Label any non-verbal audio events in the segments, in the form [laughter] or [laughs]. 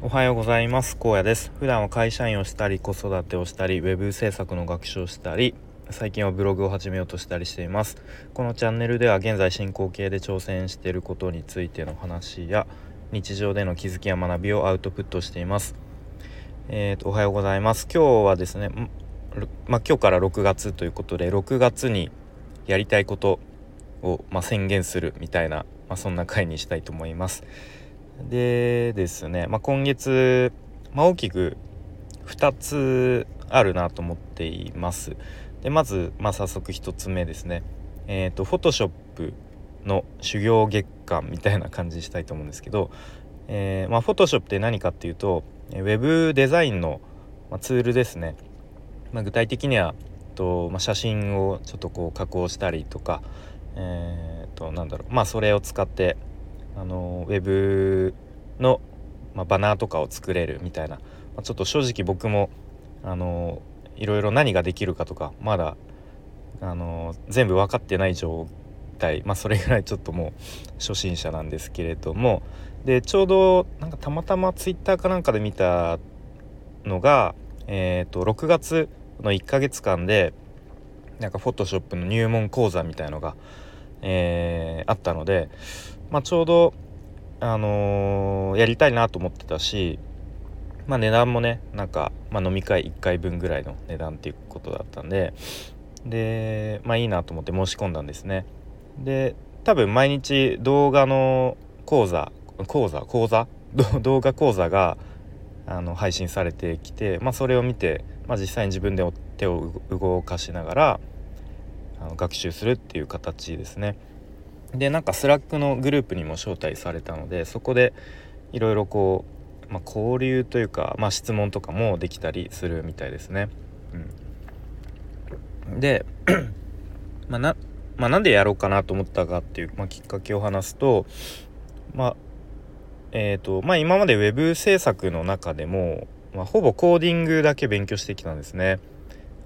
おはようございます。高野です。普段は会社員をしたり子育てをしたりウェブ制作の学習をしたり最近はブログを始めようとしたりしています。このチャンネルでは現在進行形で挑戦していることについての話や日常での気づきや学びをアウトプットしています。えーと、おはようございます。今日はですねまあ、今日から6月ということで6月にやりたいことを、ま、宣言するみたいな、まあ、そんな回にしたいと思います。でですね、まあ、今月、まあ、大きく2つあるなと思っています。でまず、まあ、早速1つ目ですね。えっ、ー、と Photoshop の修行月間みたいな感じにしたいと思うんですけど、えーまあ、Photoshop って何かっていうと Web デザインの、ま、ツールですね。まあ、具体的にはと、まあ、写真をちょっとこう加工したりとか、えー、となんだろうまあそれを使ってあのウェブの、まあ、バナーとかを作れるみたいな、まあ、ちょっと正直僕もあのいろいろ何ができるかとかまだあの全部分かってない状態。まあそれぐらいちょっともう初心者なんですけれども。でちょうどなんかたまたまツイッターかなんかで見たのが、えーと、6月の1ヶ月間でなんかフォトショップの入門講座みたいのが、えー、あったのでまあ、ちょうど、あのー、やりたいなと思ってたし、まあ、値段もねなんか、まあ、飲み会1回分ぐらいの値段っていうことだったんででまあいいなと思って申し込んだんですね。で多分毎日動画の講座講座？講座？動画講座があの配信されてきて、まあ、それを見て、まあ、実際に自分で手を動かしながらあの学習するっていう形ですね。でなんか Slack のグループにも招待されたのでそこでいろいろこう、まあ、交流というか、まあ、質問とかもできたりするみたいですね。うん、で [clears throat] まあな、まあ、なんでやろうかなと思ったかっていう、まあ、きっかけを話すとまあえーとまあ、今まで web 制作の中でも、まあ、ほぼコーディングだけ勉強してきたんですね。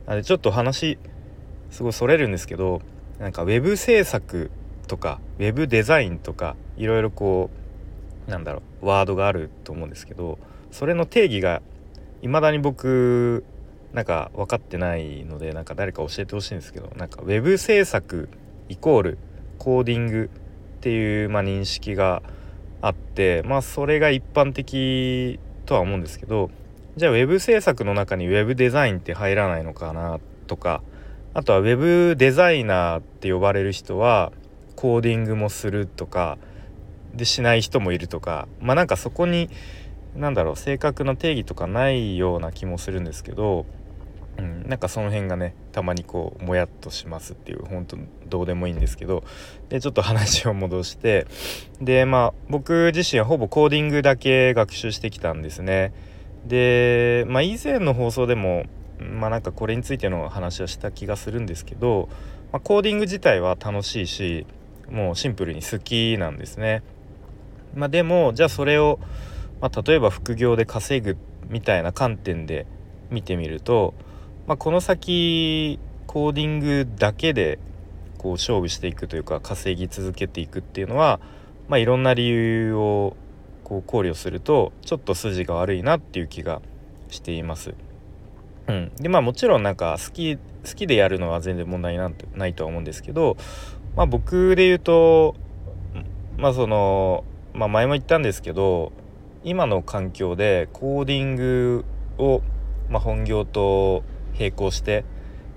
あでちょっと話すごいそれるんですけどなんか web 制作とかウェブデザインとかいろいろこうなんだろうワードがあると思うんですけどそれの定義が未だに僕なんか分かってないのでなんか誰か教えてほしいんですけどなんかウェブ制作イコールコーディングっていう、まあ、認識があってまあそれが一般的とは思うんですけどじゃあウェブ制作の中にウェブデザインって入らないのかなとかあとはウェブデザイナーって呼ばれる人はコーディングもするとかでしない人もいるとかまあなんかそこに何だろう正確な定義とかないような気もするんですけど、うん、なんかその辺がねたまにこうもやっとしますっていう本当どうでもいいんですけどでちょっと話を戻してでまあ僕自身はほぼコーディングだけ学習してきたんですね。でまあ以前の放送でもまあなんかこれについての話はした気がするんですけど、まあ、コーディング自体は楽しいしもうシンプルに好きなんですね。まあ、でもじゃあそれを、まあ、例えば副業で稼ぐみたいな観点で見てみると、まあ、この先コーディングだけでこう勝負していくというか稼ぎ続けていくっていうのは、まあ、いろんな理由をこう考慮するとちょっと筋が悪いなっていう気がしています。うん、でまあもちろんなんか好き好きでやるのは全然問題なんてないとは思うんですけどまあ僕で言うとまあその、まあ、前も言ったんですけど今の環境でコーディングを、まあ、本業と並行して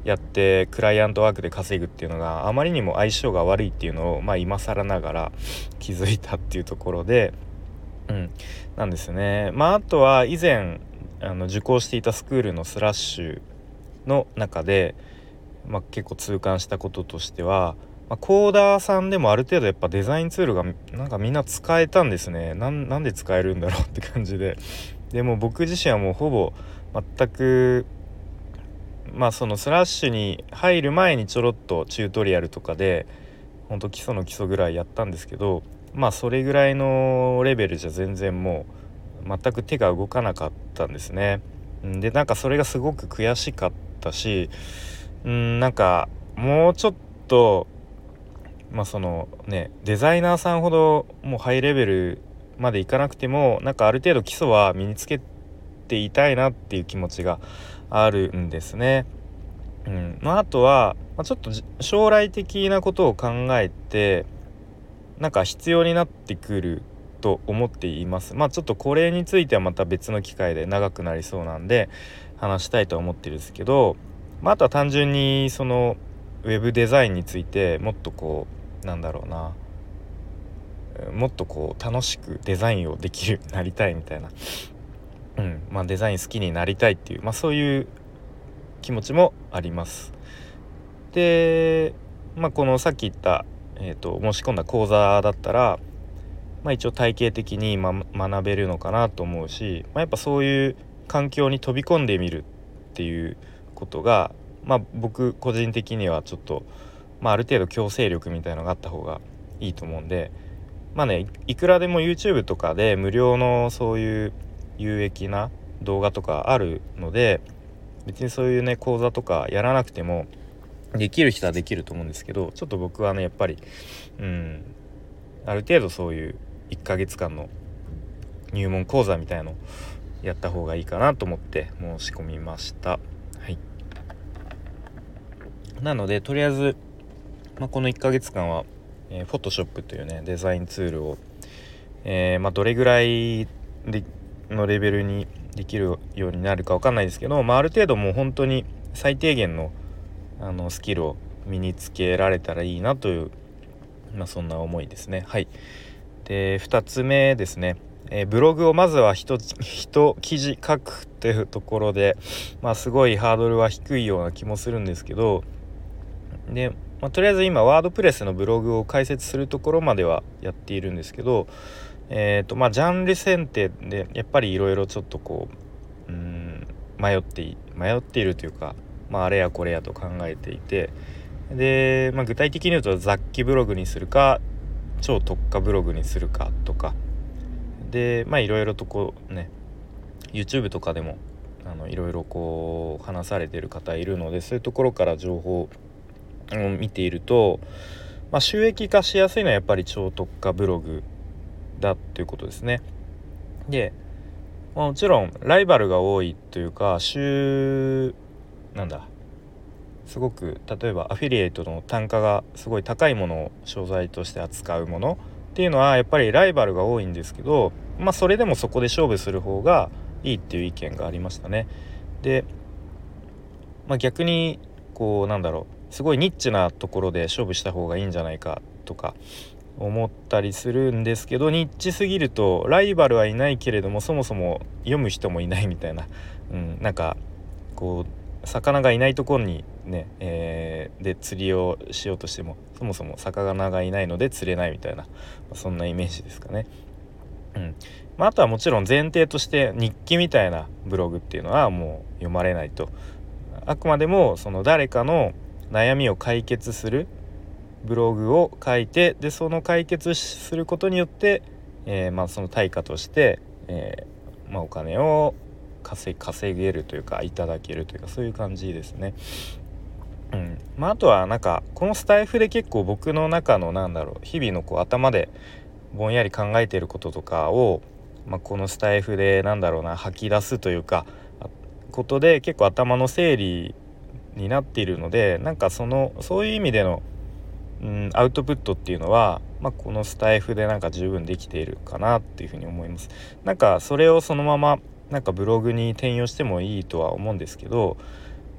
やってクライアントワークで稼ぐっていうのがあまりにも相性が悪いっていうのを、まあ、今更ながら気づいたっていうところで、うん、なんですね。まあ、あとは以前あの受講していたスクールのスラッシュの中で、まあ、結構痛感したこととしてはまあ、コーダーさんでもある程度やっぱデザインツールがなんかみんな使えたんですねなんで使えるんだろうって感じででも僕自身はもうほぼ全くまあそのスラッシュに入る前にちょろっとチュートリアルとかでほんと基礎の基礎ぐらいやったんですけどまあそれぐらいのレベルじゃ全然もう全く手が動かなかったんですね。でなんかそれがすごく悔しかったしうんなんかもうちょっとまあそのねデザイナーさんほどもうハイレベルまでいかなくてもなんかある程度基礎は身につけていたいなっていう気持ちがあるんですね。うんまあ、あとは、まあ、ちょっと将来的なことを考えてなんか必要になってくると思っていますまあちょっとこれについてはまた別の機会で長くなりそうなんで話したいと思ってるんですけど、まあ、あとは単純にそのウェブデザインについてもっとこうなんだろうな。もっとこう楽しくデザインをできるようになりたいみたいな、うん。まあ、デザイン好きになりたいっていう、まあ、そういう気持ちもあります。で、まあ、このさっき言った、えーと、申し込んだ講座だったら、まあ、一応体系的に、ま、学べるのかなと思うし、まあ、やっぱそういう環境に飛び込んでみるっていうことが、まあ、僕個人的にはちょっと、まあ、ある程度強制力みたいのがあった方がいいと思うんでまあねいくらでも YouTube とかで無料のそういう有益な動画とかあるので別にそういうね講座とかやらなくてもできる人はできると思うんですけどちょっと僕はねやっぱりうんある程度そういう1ヶ月間の入門講座みたいのやった方がいいかなと思って申し込みました。なのでとりあえず、まあ、この1ヶ月間は、えー、Photoshop というねデザインツールを、えー、まあ、どれぐらいでのレベルにできるようになるか分かんないですけど、まあ、ある程度もう本当に最低限のあのスキルを身につけられたらいいなという、まあ、そんな思いですね。はい、で2つ目ですね、えー、ブログをまずは一記事書くっていうところで、まあ、すごいハードルは低いような気もするんですけどで、まあ、とりあえず今ワードプレスのブログを解説するところまではやっているんですけどえーとまあ、ジャンル選定でやっぱりいろいろちょっとこううん迷って迷っているというか、まあ、あれやこれやと考えていてで、まあ、具体的に言うと雑記ブログにするか超特化ブログにするかとかでまあいろいろとこうね YouTube とかでもあのいろいろこう話されてる方いるのでそういうところから情報をを見ていると、まあ、収益化しやすいのはやっぱり超特化ブログだっていうことですね。で、まあ、もちろんライバルが多いというか週なんだすごく例えばアフィリエイトの単価がすごい高いものを商材として扱うものっていうのはやっぱりライバルが多いんですけどまあそれでもそこで勝負する方がいいっていう意見がありましたね。で、まあ、逆にこうなんだろうすごいニッチなところで勝負した方がいいんじゃないかとか思ったりするんですけどニッチすぎるとライバルはいないけれどもそもそも読む人もいないみたいな、うん、なんかこう魚がいないところにね、えー、で釣りをしようとしてもそもそも魚がいないので釣れないみたいなそんなイメージですかね。うん。まあ、あとはもちろん前提として日記みたいなブログっていうのはもう読まれないと。あくまでもその誰かの悩みを解決するブログを書いてでその解決することによって、えー、まあ、その対価として、えー、まあ、お金を稼げるというかいただけるというかそういう感じですね。うんまあ、あとはなんかこのスタイフで結構僕の中のなんだろう日々のこう頭でぼんやり考えてることとかを、まあ、このスタイフでなんだろうな吐き出すというかことで結構頭の整理になっているのでなんかそのそういう意味でのうん、アウトプットっていうのは、まあ、このスタイフでなんか十分できているかなっていうふうに思います。なんかそれをそのままなんかブログに転用してもいいとは思うんですけど、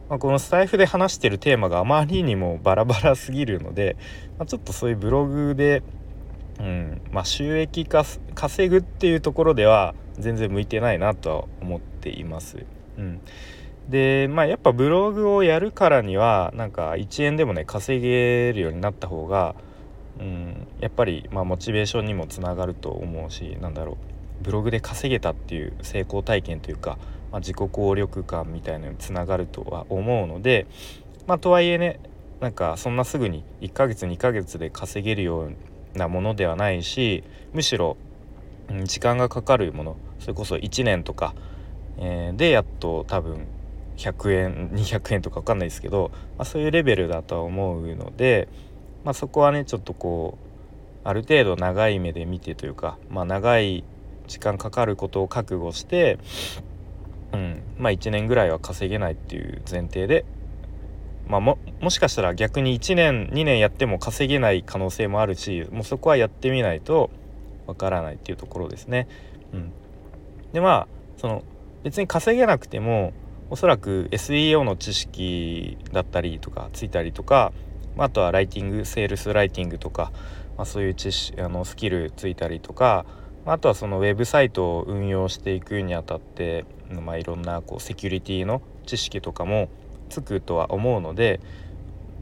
まあ、このスタイフで話してるテーマがあまりにもバラバラすぎるので、まあ、ちょっとそういうブログで、うんまあ、収益化稼ぐっていうところでは全然向いてないなとは思っています。うんでまあやっぱブログをやるからにはなんか1円でもね稼げるようになった方が、うん、やっぱりまあモチベーションにもつながると思うしなんだろうブログで稼げたっていう成功体験というか、まあ、自己効力感みたいなのにつながるとは思うのでまあとはいえねなんかそんなすぐに1ヶ月2ヶ月で稼げるようなものではないしむしろ、うん、時間がかかるものそれこそ1年とか、えー、でやっと多分100円200円とか分かんないですけど、まあ、そういうレベルだとは思うので、まあ、そこはねちょっとこうある程度長い目で見てというか、まあ、長い時間かかることを覚悟して、うん、まあ1年ぐらいは稼げないっていう前提で、まあ、ももしかしたら逆に1年2年やっても稼げない可能性もあるしもうそこはやってみないとわからないっていうところですね。うん、でまあその別に稼げなくてもおそらく SEO の知識だったりとかついたりとかあとはライティングセールスライティングとか、まあ、そういう知識あのスキルついたりとかあとはそのウェブサイトを運用していくにあたって、まあ、いろんなこうセキュリティの知識とかもつくとは思うので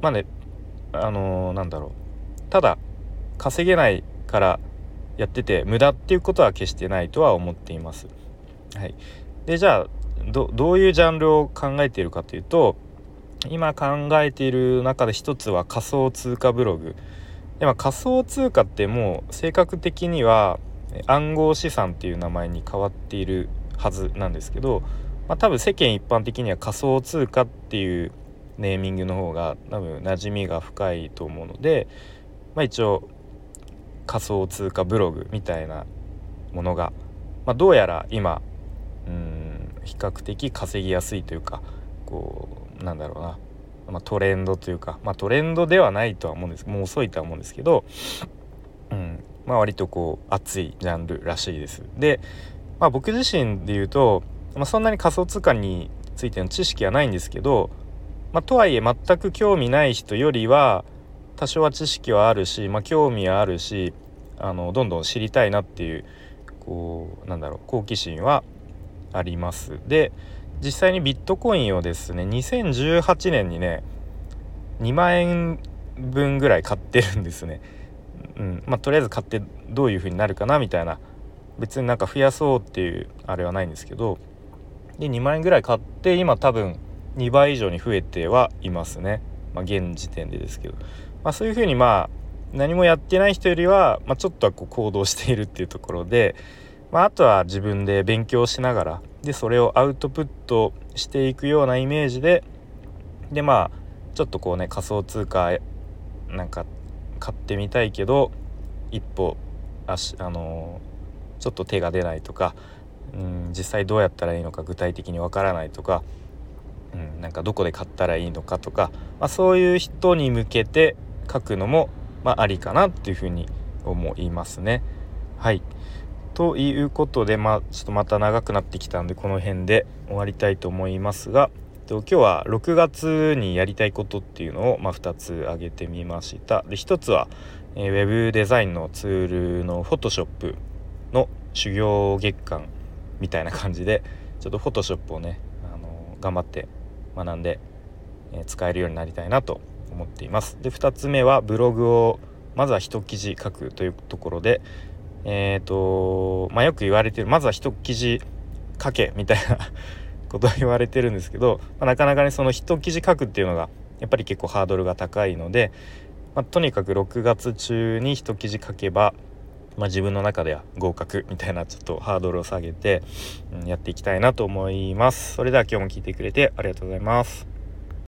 まあねあのー、なんだろうただ稼げないからやってて無駄っていうことは決してないとは思っています。はい、でじゃあどどういうジャンルを考えているかというと今考えている中で一つは仮想通貨ブログ。で、ま、仮想通貨ってもう性格的には暗号資産っていう名前に変わっているはずなんですけど、まあ、多分世間一般的には仮想通貨っていうネーミングの方が多分馴染みが深いと思うので、まあ、一応仮想通貨ブログみたいなものが、まあ、どうやら今うん比較的稼ぎやすいというかこうなんだろうな、まあ、トレンドというか、まあ、トレンドではないとは思うんですもう遅いとは思うんですけど、うんまあ、割とこう熱いジャンルらしいです。で、まあ、僕自身で言うと、まあ、そんなに仮想通貨についての知識はないんですけど、まあ、とはいえ全く興味ない人よりは多少は知識はあるし、まあ、興味はあるしあのどんどん知りたいなっていうこうなんだろう好奇心はあります。で実際にビットコインをですね2018年にね2万円分ぐらい買ってるんですね。うんまあ、とりあえず買ってどういう風になるかなみたいな別になんか増やそうっていうあれはないんですけどで2万円ぐらい買って今多分2倍以上に増えてはいますね、まあ、現時点でですけど、まあ、そういう風にまあ何もやってない人よりは、まあ、ちょっとはこう行動しているっていうところで、まあ、あとは自分で勉強しながらでそれをアウトプットしていくようなイメージででまあちょっとこうね仮想通貨なんか買ってみたいけど一歩足あのー、ちょっと手が出ないとかうん実際どうやったらいいのか具体的にわからないとか、うん、なんかどこで買ったらいいのかとか、まあ、そういう人に向けて書くのも、まあ、ありかなっていうふうに思いますね。はいということでまあちょっとまた長くなってきたんでこの辺で終わりたいと思いますが今日は6月にやりたいことっていうのを、まあ、2つ挙げてみました。で1つは、えー、ウェブデザインのツールの Photoshop の修行月間みたいな感じでちょっと Photoshop をね、あのー、頑張って学んで、えー、使えるようになりたいなと思っています。で2つ目はブログをまずは一記事書くというところでえっ、ー、とまあよく言われてるまずは一記事書けみたいな [laughs] ことは言われてるんですけど、まあ、なかなかねその一記事書くっていうのがやっぱり結構ハードルが高いので、まあ、とにかく6月中に一記事書けば、まあ、自分の中では合格みたいなちょっとハードルを下げて、うん、やっていきたいなと思います。それでは今日も聞いてくれてありがとうございます。